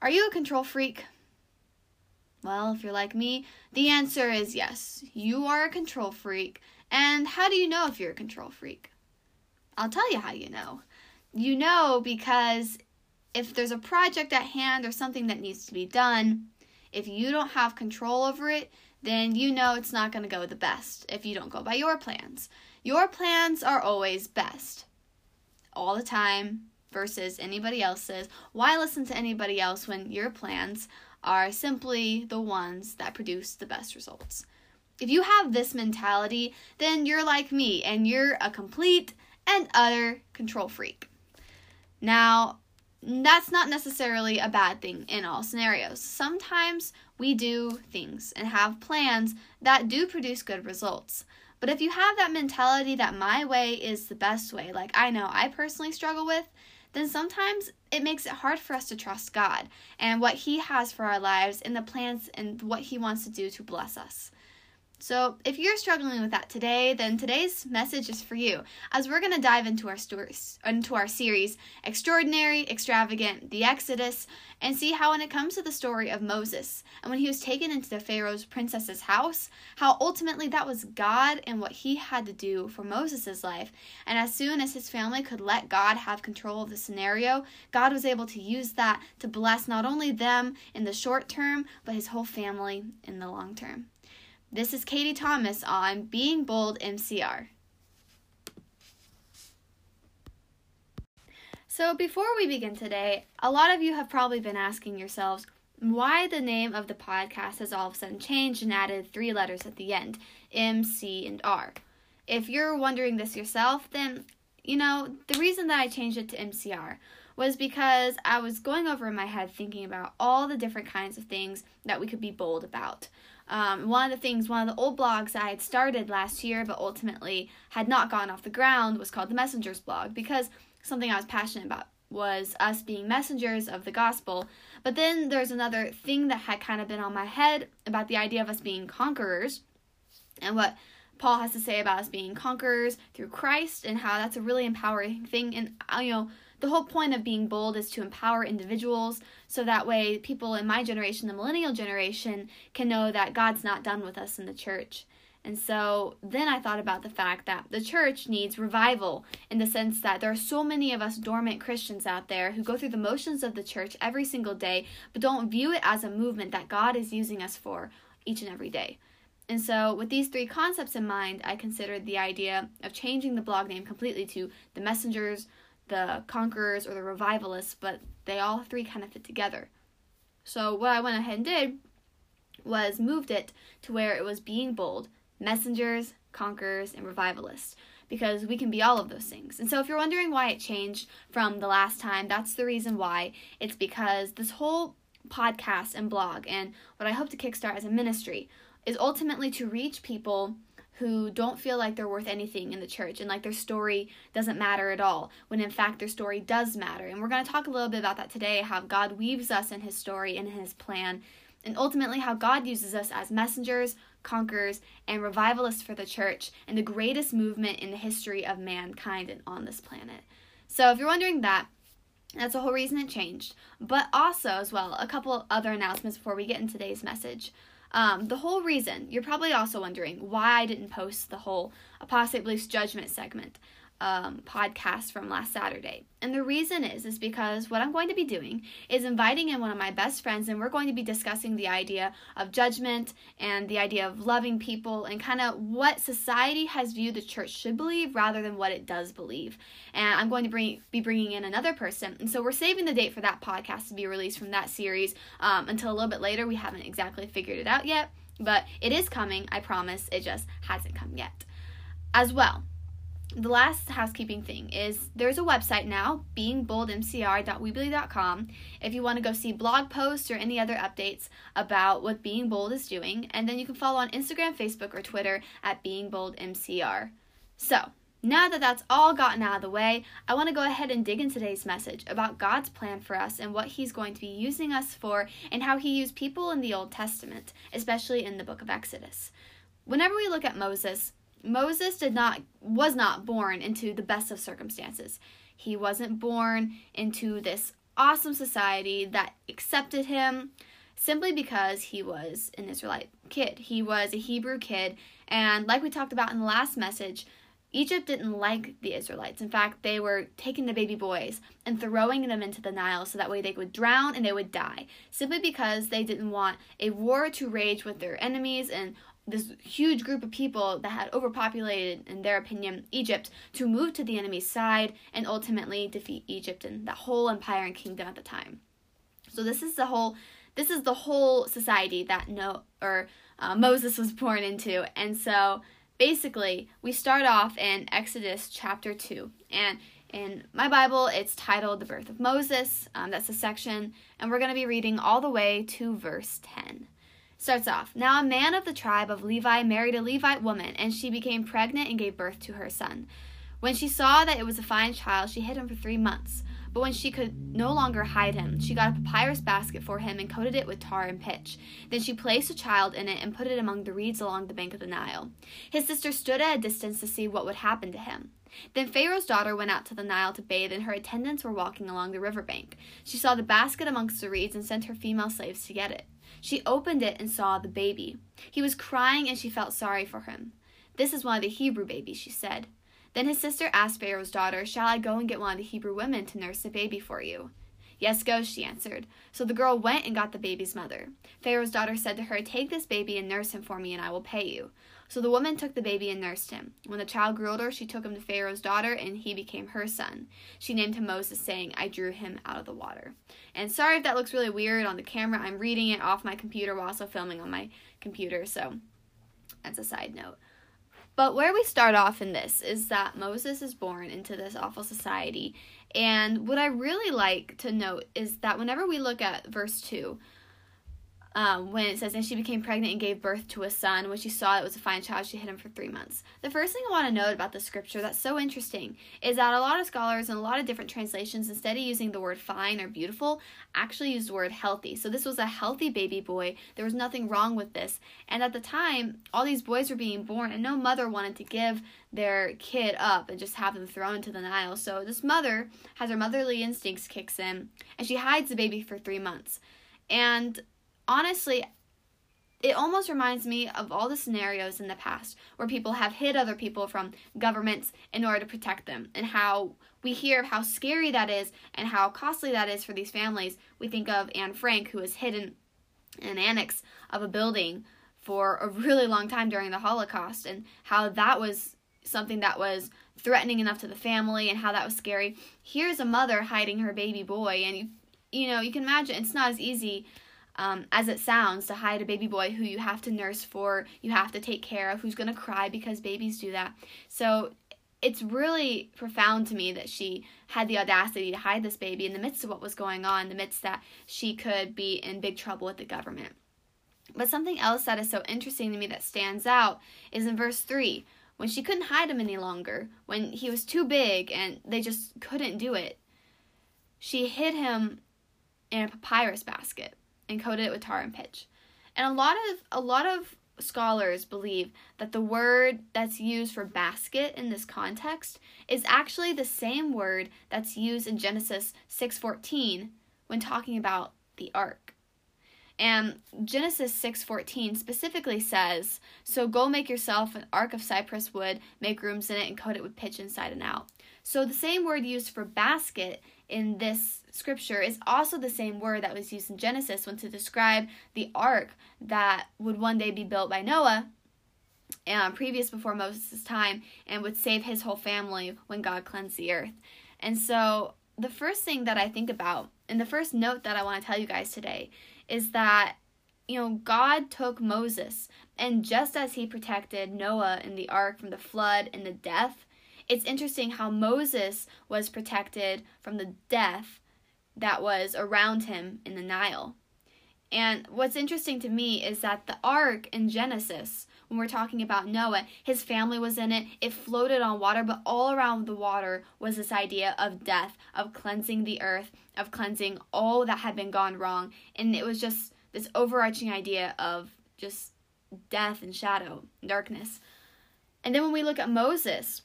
Are you a control freak? Well, if you're like me, the answer is yes. You are a control freak. And how do you know if you're a control freak? I'll tell you how you know. You know because if there's a project at hand or something that needs to be done, if you don't have control over it, then you know it's not going to go the best if you don't go by your plans. Your plans are always best. All the time versus anybody else's. Why listen to anybody else when your plans are simply the ones that produce the best results? If you have this mentality, then you're like me and you're a complete and utter control freak. Now, that's not necessarily a bad thing in all scenarios. Sometimes we do things and have plans that do produce good results. But if you have that mentality that my way is the best way, like I know I personally struggle with, then sometimes it makes it hard for us to trust God and what He has for our lives and the plans and what He wants to do to bless us. So, if you're struggling with that today, then today's message is for you. As we're going to dive into our stories, into our series, Extraordinary, Extravagant, the Exodus, and see how when it comes to the story of Moses and when he was taken into the Pharaoh's princess's house, how ultimately that was God and what he had to do for Moses' life. And as soon as his family could let God have control of the scenario, God was able to use that to bless not only them in the short term, but his whole family in the long term. This is Katie Thomas on Being Bold MCR. So, before we begin today, a lot of you have probably been asking yourselves why the name of the podcast has all of a sudden changed and added three letters at the end M, C, and R. If you're wondering this yourself, then you know, the reason that I changed it to MCR was because I was going over in my head thinking about all the different kinds of things that we could be bold about. Um, one of the things, one of the old blogs I had started last year but ultimately had not gone off the ground was called the Messengers blog because something I was passionate about was us being messengers of the gospel. But then there's another thing that had kind of been on my head about the idea of us being conquerors and what Paul has to say about us being conquerors through Christ and how that's a really empowering thing. And, uh, you know, the whole point of being bold is to empower individuals so that way people in my generation, the millennial generation, can know that God's not done with us in the church. And so then I thought about the fact that the church needs revival in the sense that there are so many of us dormant Christians out there who go through the motions of the church every single day, but don't view it as a movement that God is using us for each and every day. And so, with these three concepts in mind, I considered the idea of changing the blog name completely to The Messengers the conquerors or the revivalists, but they all three kind of fit together. So what I went ahead and did was moved it to where it was being bold, messengers, conquerors, and revivalists. Because we can be all of those things. And so, if you're wondering why it changed from the last time, that's the reason why. It's because this whole podcast and blog, and what I hope to kickstart as a ministry, is ultimately to reach people who don't feel like they're worth anything in the church and like their story doesn't matter at all, when in fact their story does matter. And we're going to talk a little bit about that today how God weaves us in his story and his plan, and ultimately how God uses us as messengers, conquerors, and revivalists for the church and the greatest movement in the history of mankind and on this planet. So if you're wondering that, that's the whole reason it changed. But also, as well, a couple other announcements before we get into today's message. Um, the whole reason, you're probably also wondering why I didn't post the whole Apostate Beliefs Judgment segment um, podcast from last Saturday. And the reason is, is because what I'm going to be doing is inviting in one of my best friends, and we're going to be discussing the idea of judgment and the idea of loving people and kind of what society has viewed the church should believe rather than what it does believe. And I'm going to bring, be bringing in another person. And so we're saving the date for that podcast to be released from that series um, until a little bit later. We haven't exactly figured it out yet, but it is coming, I promise. It just hasn't come yet. As well, the last housekeeping thing is there's a website now, beingboldmcr.weebly.com, if you want to go see blog posts or any other updates about what Being Bold is doing. And then you can follow on Instagram, Facebook, or Twitter at beingboldmcr. So, now that that's all gotten out of the way, I want to go ahead and dig into today's message about God's plan for us and what He's going to be using us for and how He used people in the Old Testament, especially in the book of Exodus. Whenever we look at Moses, Moses did not was not born into the best of circumstances. He wasn't born into this awesome society that accepted him simply because he was an Israelite kid. He was a Hebrew kid, and like we talked about in the last message, Egypt didn't like the Israelites. In fact, they were taking the baby boys and throwing them into the Nile so that way they would drown and they would die, simply because they didn't want a war to rage with their enemies and this huge group of people that had overpopulated, in their opinion, Egypt to move to the enemy's side and ultimately defeat Egypt and that whole empire and kingdom at the time. So this is the whole this is the whole society that no or uh, Moses was born into, and so basically, we start off in Exodus chapter 2. And in my Bible, it's titled The Birth of Moses. Um, that's the section. And we're going to be reading all the way to verse 10. Starts off Now a man of the tribe of Levi married a Levite woman, and she became pregnant and gave birth to her son. When she saw that it was a fine child, she hid him for three months. But when she could no longer hide him, she got a papyrus basket for him and coated it with tar and pitch. Then she placed a child in it and put it among the reeds along the bank of the Nile. His sister stood at a distance to see what would happen to him. Then Pharaoh's daughter went out to the Nile to bathe, and her attendants were walking along the river bank. She saw the basket amongst the reeds and sent her female slaves to get it. She opened it and saw the baby. He was crying, and she felt sorry for him. This is one of the Hebrew babies, she said. Then his sister asked Pharaoh's daughter, Shall I go and get one of the Hebrew women to nurse the baby for you? Yes, go, she answered. So the girl went and got the baby's mother. Pharaoh's daughter said to her, Take this baby and nurse him for me, and I will pay you. So the woman took the baby and nursed him. When the child grew older, she took him to Pharaoh's daughter, and he became her son. She named him Moses, saying, I drew him out of the water. And sorry if that looks really weird on the camera. I'm reading it off my computer while also filming on my computer, so that's a side note. But where we start off in this is that Moses is born into this awful society. And what I really like to note is that whenever we look at verse 2, um, when it says, And she became pregnant and gave birth to a son. When she saw it was a fine child, she hid him for three months. The first thing I want to note about the scripture that's so interesting is that a lot of scholars and a lot of different translations, instead of using the word fine or beautiful, actually use the word healthy. So this was a healthy baby boy. There was nothing wrong with this. And at the time, all these boys were being born, and no mother wanted to give their kid up and just have them thrown into the Nile. So this mother has her motherly instincts kicks in, and she hides the baby for three months. And honestly, it almost reminds me of all the scenarios in the past where people have hid other people from governments in order to protect them, and how we hear of how scary that is and how costly that is for these families. We think of Anne Frank, who was hidden in an annex of a building for a really long time during the Holocaust, and how that was something that was threatening enough to the family, and how that was scary. Here's a mother hiding her baby boy, and you, you know, you can imagine it's not as easy um, as it sounds, to hide a baby boy who you have to nurse for, you have to take care of, who's going to cry because babies do that. So it's really profound to me that she had the audacity to hide this baby in the midst of what was going on, in the midst that she could be in big trouble with the government. But something else that is so interesting to me that stands out is in verse 3 when she couldn't hide him any longer, when he was too big and they just couldn't do it. She hid him in a papyrus basket and coated it with tar and pitch. And a lot of a lot of scholars believe that the word that's used for basket in this context is actually the same word that's used in Genesis 6:14 when talking about the ark. And Genesis 6:14 specifically says, "So go make yourself an ark of cypress wood, make rooms in it and coat it with pitch inside and out." So the same word used for basket in this scripture is also the same word that was used in Genesis when to describe the ark that would one day be built by Noah, uh, previous before Moses' time, and would save his whole family when God cleansed the earth. And so, the first thing that I think about, and the first note that I want to tell you guys today, is that you know, God took Moses, and just as he protected Noah in the ark from the flood and the death, it's interesting how Moses was protected from the death that was around him in the Nile. And what's interesting to me is that the ark in Genesis, when we're talking about Noah, his family was in it, it floated on water, but all around the water was this idea of death, of cleansing the earth, of cleansing all that had been gone wrong. And it was just this overarching idea of just death and shadow, darkness. And then when we look at Moses,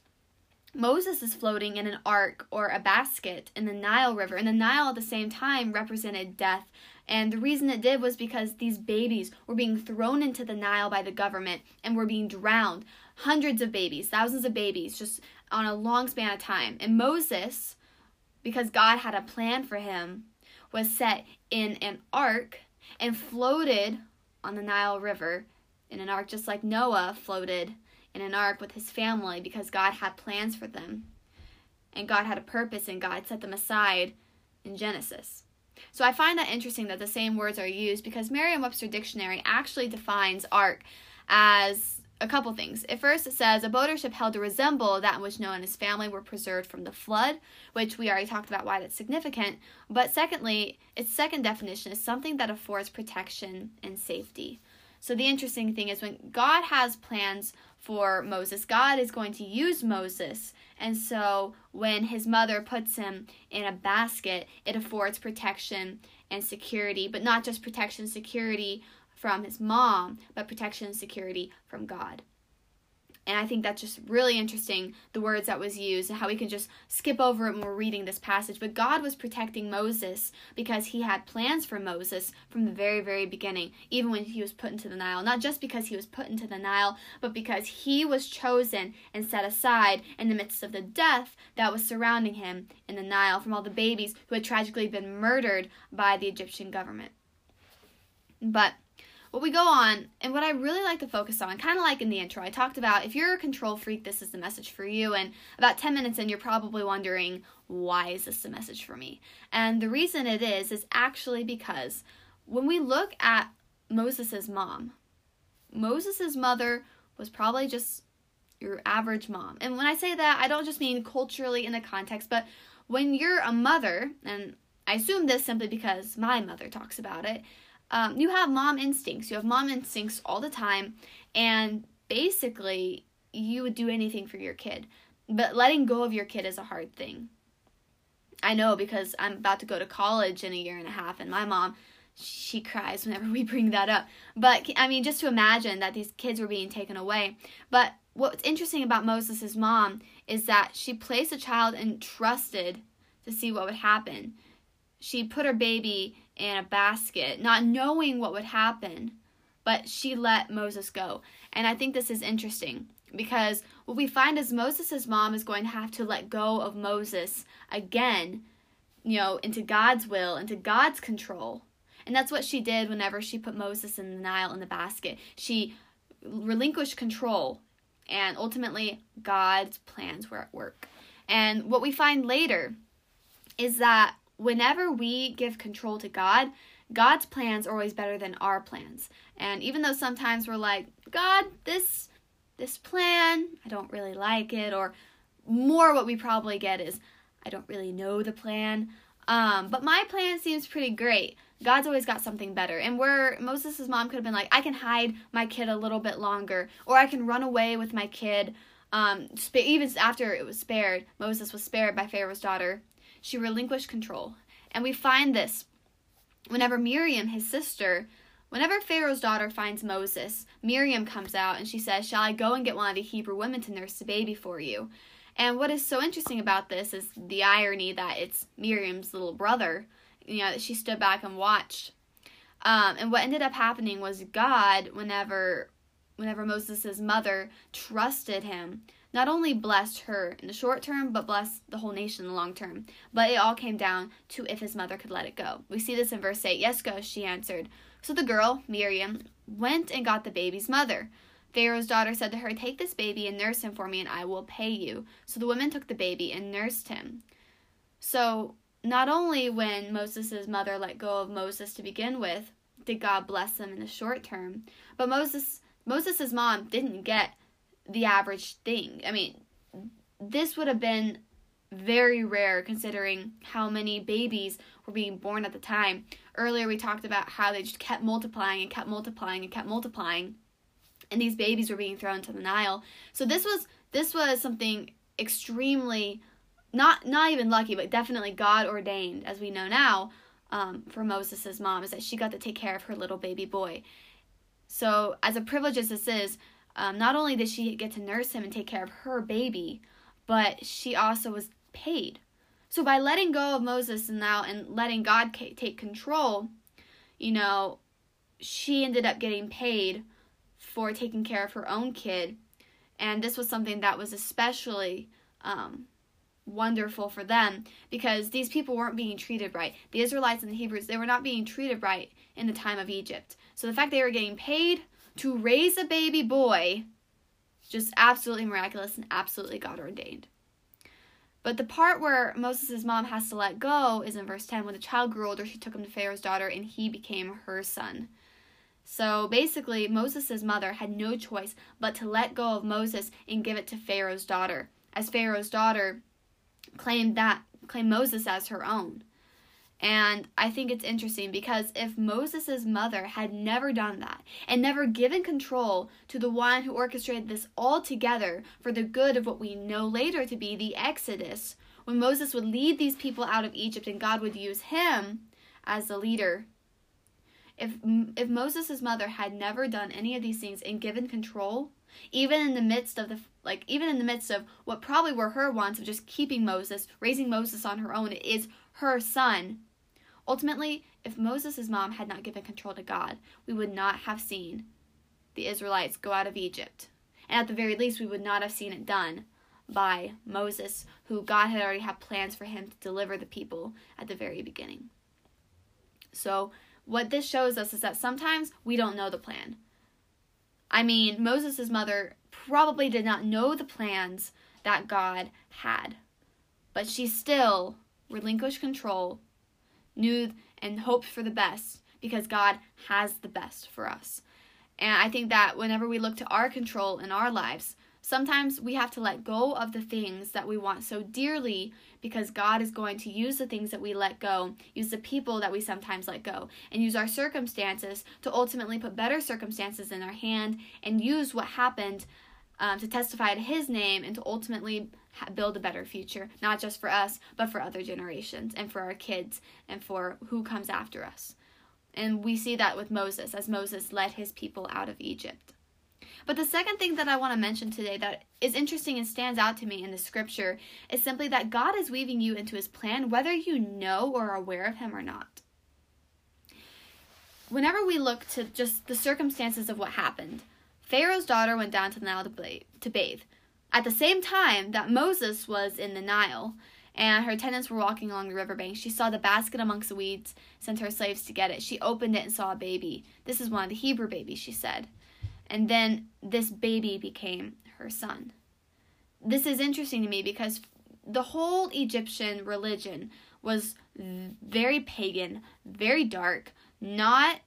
Moses is floating in an ark or a basket in the Nile River, and the Nile at the same time represented death. And the reason it did was because these babies were being thrown into the Nile by the government and were being drowned. Hundreds of babies, thousands of babies, just on a long span of time. And Moses, because God had a plan for him, was set in an ark and floated on the Nile River in an ark, just like Noah floated in an ark with his family because God had plans for them. And God had a purpose and God set them aside in Genesis. So I find that interesting that the same words are used because Merriam Webster Dictionary actually defines ark as a couple things. At first, it says a boat or ship held to resemble that in which Noah and his family were preserved from the flood, which we already talked about why that's significant. But secondly, its second definition is something that affords protection and safety. So the interesting thing is when God has plans for Moses, God is going to use Moses. And so when his mother puts him in a basket, it affords protection and security, but not just protection and security from his mom, but protection and security from God. And I think that's just really interesting, the words that was used and how we can just skip over it when we're reading this passage. But God was protecting Moses because he had plans for Moses from the very, very beginning, even when he was put into the Nile. Not just because he was put into the Nile, but because he was chosen and set aside in the midst of the death that was surrounding him in the Nile from all the babies who had tragically been murdered by the Egyptian government. But what we go on, and what I really like to focus on, kind of like in the intro, I talked about if you're a control freak, this is the message for you. And about 10 minutes in, you're probably wondering, why is this the message for me? And the reason it is, is actually because when we look at Moses' mom, Moses' mother was probably just your average mom. And when I say that, I don't just mean culturally in the context, but when you're a mother, and I assume this simply because my mother talks about it, um, you have mom instincts. You have mom instincts all the time, and basically, you would do anything for your kid. But letting go of your kid is a hard thing. I know because I'm about to go to college in a year and a half, and my mom, she cries whenever we bring that up. But I mean, just to imagine that these kids were being taken away. But what's interesting about Moses' mom is that she placed a child and trusted to see what would happen. She put her baby in a basket, not knowing what would happen, but she let Moses go. And I think this is interesting because what we find is Moses' mom is going to have to let go of Moses again, you know, into God's will, into God's control. And that's what she did whenever she put Moses in the Nile in the basket. She relinquished control, and ultimately, God's plans were at work. And what we find later is that whenever we give control to God, God's plans are always better than our plans. And even though sometimes we're like, God, this this plan, I don't really like it, or more what we probably get is, I don't really know the plan. Um, but my plan seems pretty great. God's always got something better. And where Moses' mom could have been like, I can hide my kid a little bit longer, or I can run away with my kid. Um, even after it was spared, Moses was spared by Pharaoh's daughter she relinquished control. And we find this whenever Miriam, his sister, whenever Pharaoh's daughter finds Moses, Miriam comes out and she says, Shall I go and get one of the Hebrew women to nurse the baby for you? And what is so interesting about this is the irony that it's Miriam's little brother, you know, that she stood back and watched. Um, and what ended up happening was God, whenever whenever Moses' mother trusted him, not only blessed her in the short term, but blessed the whole nation in the long term. But it all came down to if his mother could let it go. We see this in verse 8. Yes, go, she answered. So the girl, Miriam, went and got the baby's mother. Pharaoh's daughter said to her, Take this baby and nurse him for me, and I will pay you. So the woman took the baby and nursed him. So, not only when Moses' mother let go of Moses to begin with, did God bless them in the short term, but Moses Moses' mom didn't get the average thing. I mean, this would have been very rare considering how many babies were being born at the time. Earlier, we talked about how they just kept multiplying and kept multiplying and kept multiplying, and these babies were being thrown to the Nile. So this was this was something extremely not not even lucky, but definitely God ordained, as we know now, um, for Moses' mom, is that she got to take care of her little baby boy. So, as a privilege as this is, um, not only did she get to nurse him and take care of her baby, but she also was paid. So by letting go of Moses and now and letting God take control, you know, she ended up getting paid for taking care of her own kid, and this was something that was especially um, wonderful for them because these people weren't being treated right. The Israelites and the Hebrews, they were not being treated right in the time of Egypt. So the fact they were getting paid to raise a baby boy just absolutely miraculous and absolutely God ordained. But the part where Moses' mom has to let go is in verse 10. When the child grew older, she took him to Pharaoh's daughter, and he became her son. So basically, Moses' mother had no choice but to let go of Moses and give it to Pharaoh's daughter, as Pharaoh's daughter claimed that claimed Moses as her own. And I think it's interesting because if Moses' mother had never done that and never given control to the one who orchestrated this all together for the good of what we know later to be the Exodus, when Moses would lead these people out of Egypt and God would use him as the leader. If if Moses' mother had never done any of these things and given control, even in the midst of the like even in the midst of what probably were her wants of just keeping Moses, raising Moses on her own is her son. Ultimately, if Moses' mom had not given control to God, we would not have seen the Israelites go out of Egypt. And at the very least, we would not have seen it done by Moses, who God had already had plans for him to deliver the people at the very beginning. So, what this shows us is that sometimes we don't know the plan. I mean, Moses' mother probably did not know the plans that God had, but she still relinquished control, knew and hoped for the best because God has the best for us. And I think that whenever we look to our control in our lives, sometimes we have to let go of the things that we want so dearly because God is going to use the things that we let go, use the people that we sometimes let go, and use our circumstances to ultimately put better circumstances in our hand and use what happened um, to testify to His name and to ultimately build a better future, not just for us, but for other generations and for our kids and for who comes after us. And we see that with Moses as Moses led his people out of Egypt. But the second thing that I want to mention today that is interesting and stands out to me in the scripture is simply that God is weaving you into his plan, whether you know or are aware of him or not. Whenever we look to just the circumstances of what happened, Pharaoh's daughter went down to the Nile to bathe. At the same time that Moses was in the Nile, and her attendants were walking along the riverbank. She saw the basket amongst the weeds, sent her slaves to get it. She opened it and saw a baby. This is one of the Hebrew babies, she said. And then this baby became her son. This is interesting to me because the whole Egyptian religion was very pagan, very dark, not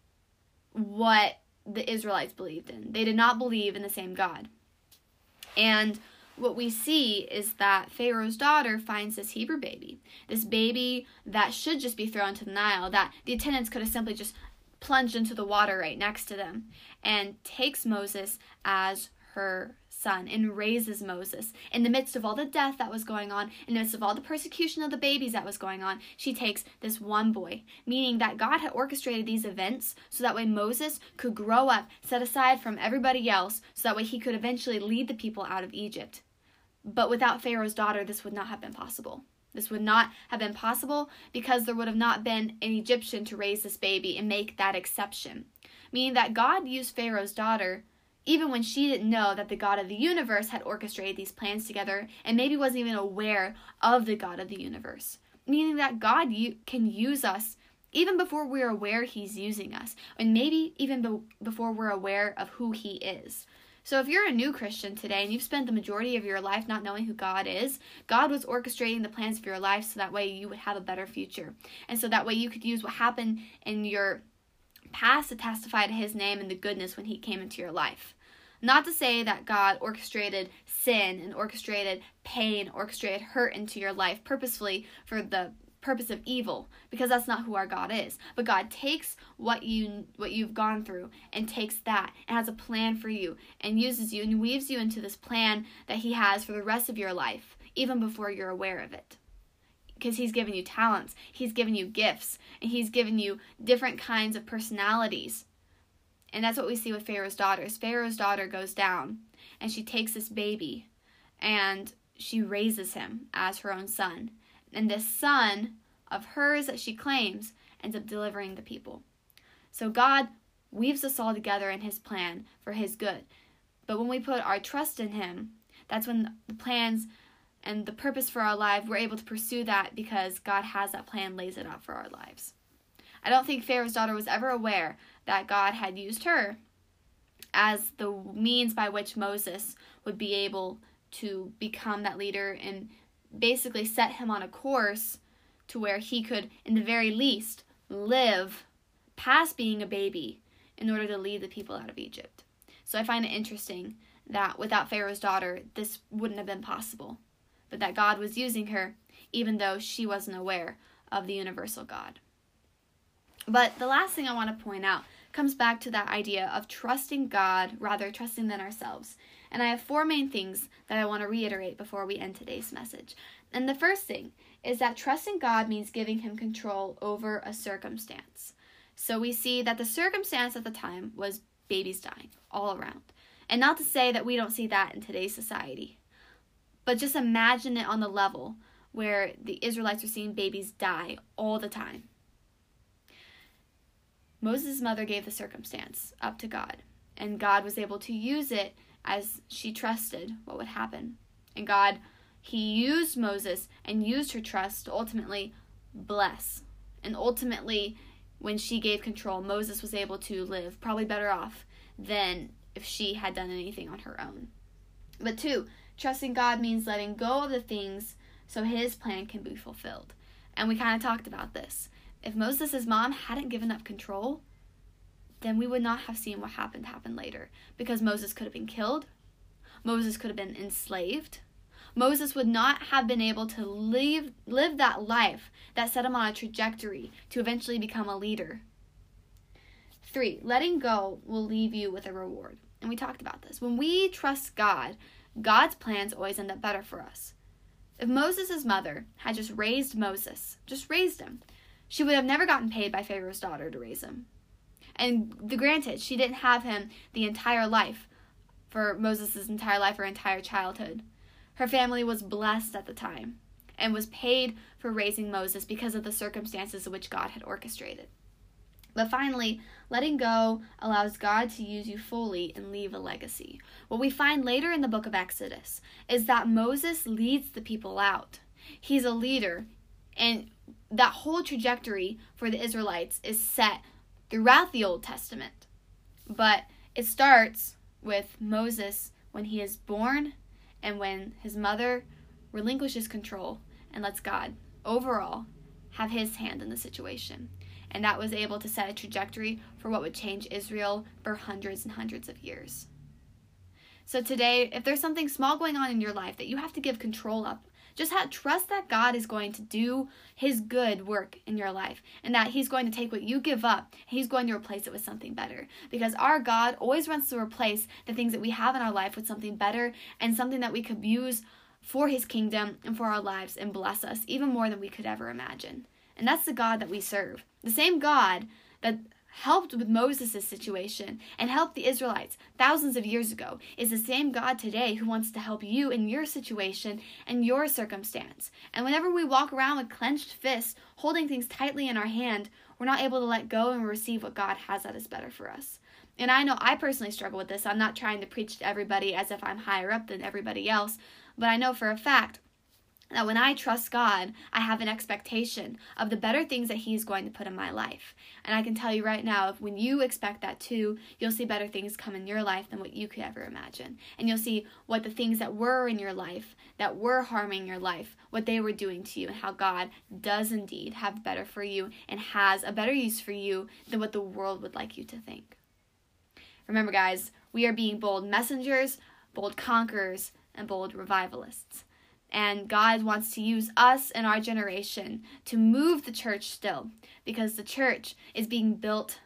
what the Israelites believed in. They did not believe in the same God. And what we see is that Pharaoh's daughter finds this Hebrew baby, this baby that should just be thrown to the Nile, that the attendants could have simply just plunged into the water right next to them and takes Moses as her son and raises Moses. In the midst of all the death that was going on, in the midst of all the persecution of the babies that was going on, she takes this one boy, meaning that God had orchestrated these events so that way Moses could grow up, set aside from everybody else, so that way he could eventually lead the people out of Egypt. But without Pharaoh's daughter, this would not have been possible. This would not have been possible because there would have not been an Egyptian to raise this baby and make that exception. Meaning that God used Pharaoh's daughter even when she didn't know that the God of the universe had orchestrated these plans together and maybe wasn't even aware of the God of the universe. Meaning that God can use us even before we're aware He's using us, and maybe even be- before we're aware of who He is. So if you're a new Christian today and you've spent the majority of your life not knowing who God is, God was orchestrating the plans of your life so that way you would have a better future. And so that way you could use what happened in your past to testify to his name and the goodness when he came into your life. Not to say that God orchestrated sin and orchestrated pain, orchestrated hurt into your life purposefully for the purpose of evil because that's not who our God is. But God takes what you what you've gone through and takes that and has a plan for you and uses you and weaves you into this plan that he has for the rest of your life even before you're aware of it. Because he's given you talents, he's given you gifts, and he's given you different kinds of personalities. And that's what we see with Pharaoh's daughters. Pharaoh's daughter goes down and she takes this baby and she raises him as her own son. And this son of hers that she claims ends up delivering the people. So God weaves us all together in his plan for his good. But when we put our trust in him, that's when the plans and the purpose for our life, we're able to pursue that because God has that plan, lays it out for our lives. I don't think Pharaoh's daughter was ever aware that God had used her as the means by which Moses would be able to become that leader and basically set him on a course to where he could, in the very least, live past being a baby in order to lead the people out of Egypt. So I find it interesting that without Pharaoh's daughter, this wouldn't have been possible, but that God was using her even though she wasn't aware of the universal God. But the last thing I want to point out comes back to that idea of trusting God rather trusting than ourselves. And I have four main things that I want to reiterate before we end today's message. And the first thing is that trusting God means giving him control over a circumstance. So we see that the circumstance at the time was babies dying all around. And not to say that we don't see that in today's society, but just imagine it on the level where the Israelites are seeing babies die all the time. Moses' mother gave the circumstance up to God, and God was able to use it as she trusted what would happen. And God, He used Moses and used her trust to ultimately bless. And ultimately, when she gave control, Moses was able to live probably better off than if she had done anything on her own. But two, trusting God means letting go of the things so His plan can be fulfilled. And we kind of talked about this. If Moses' mom hadn't given up control, then we would not have seen what happened happen later because Moses could have been killed. Moses could have been enslaved. Moses would not have been able to live live that life that set him on a trajectory to eventually become a leader. 3. Letting go will leave you with a reward. And we talked about this. When we trust God, God's plans always end up better for us. If Moses' mother had just raised Moses, just raised him, she would have never gotten paid by Pharaoh's daughter to raise him. And the, granted, she didn't have him the entire life, for Moses' entire life or entire childhood. Her family was blessed at the time and was paid for raising Moses because of the circumstances which God had orchestrated. But finally, letting go allows God to use you fully and leave a legacy. What we find later in the book of Exodus is that Moses leads the people out. He's a leader, and that whole trajectory for the Israelites is set throughout the Old Testament. But it starts with Moses when he is born and when his mother relinquishes control and lets God overall have his hand in the situation. And that was able to set a trajectory for what would change Israel for hundreds and hundreds of years. So today, if there's something small going on in your life that you have to give control up just have, trust that God is going to do his good work in your life and that he's going to take what you give up he's going to replace it with something better. Because our God always wants to replace the things that we have in our life with something better and something that we could use for his kingdom and for our lives and bless us even more than we could ever imagine. And that's the God that we serve. The same God that helped with Moses' situation and helped the Israelites thousands of years ago is the same God today who wants to help you in your situation and your circumstance. And whenever we walk around with clenched fists, holding things tightly in our hand, we're not able to let go and receive what God has that is better for us. And I know I personally struggle with this. I'm not trying to preach to everybody as if I'm higher up than everybody else, but I know for a fact that when I trust God, I have an expectation of the better things that He's going to put in my life. And I can tell you right now, if when you expect that too, you'll see better things come in your life than what you could ever imagine. And you'll see what the things that were in your life, that were harming your life, what they were doing to you, and how God does indeed have better for you and has a better use for you than what the world would like you to think. Remember, guys, we are being bold messengers, bold conquerors, and bold revivalists. And God wants to use us and our generation to move the church still because the church is being built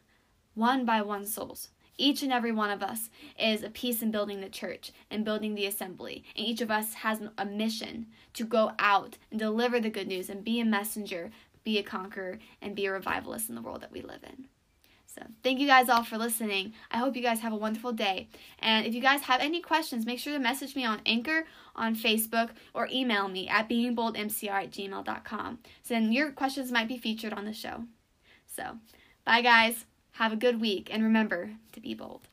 one by one souls. Each and every one of us is a piece in building the church and building the assembly. And each of us has a mission to go out and deliver the good news and be a messenger, be a conqueror, and be a revivalist in the world that we live in. So thank you guys all for listening. I hope you guys have a wonderful day. And if you guys have any questions, make sure to message me on Anchor, on Facebook, or email me at beingboldmcr at gmail.com. So then your questions might be featured on the show. So, bye guys. Have a good week. And remember to be bold.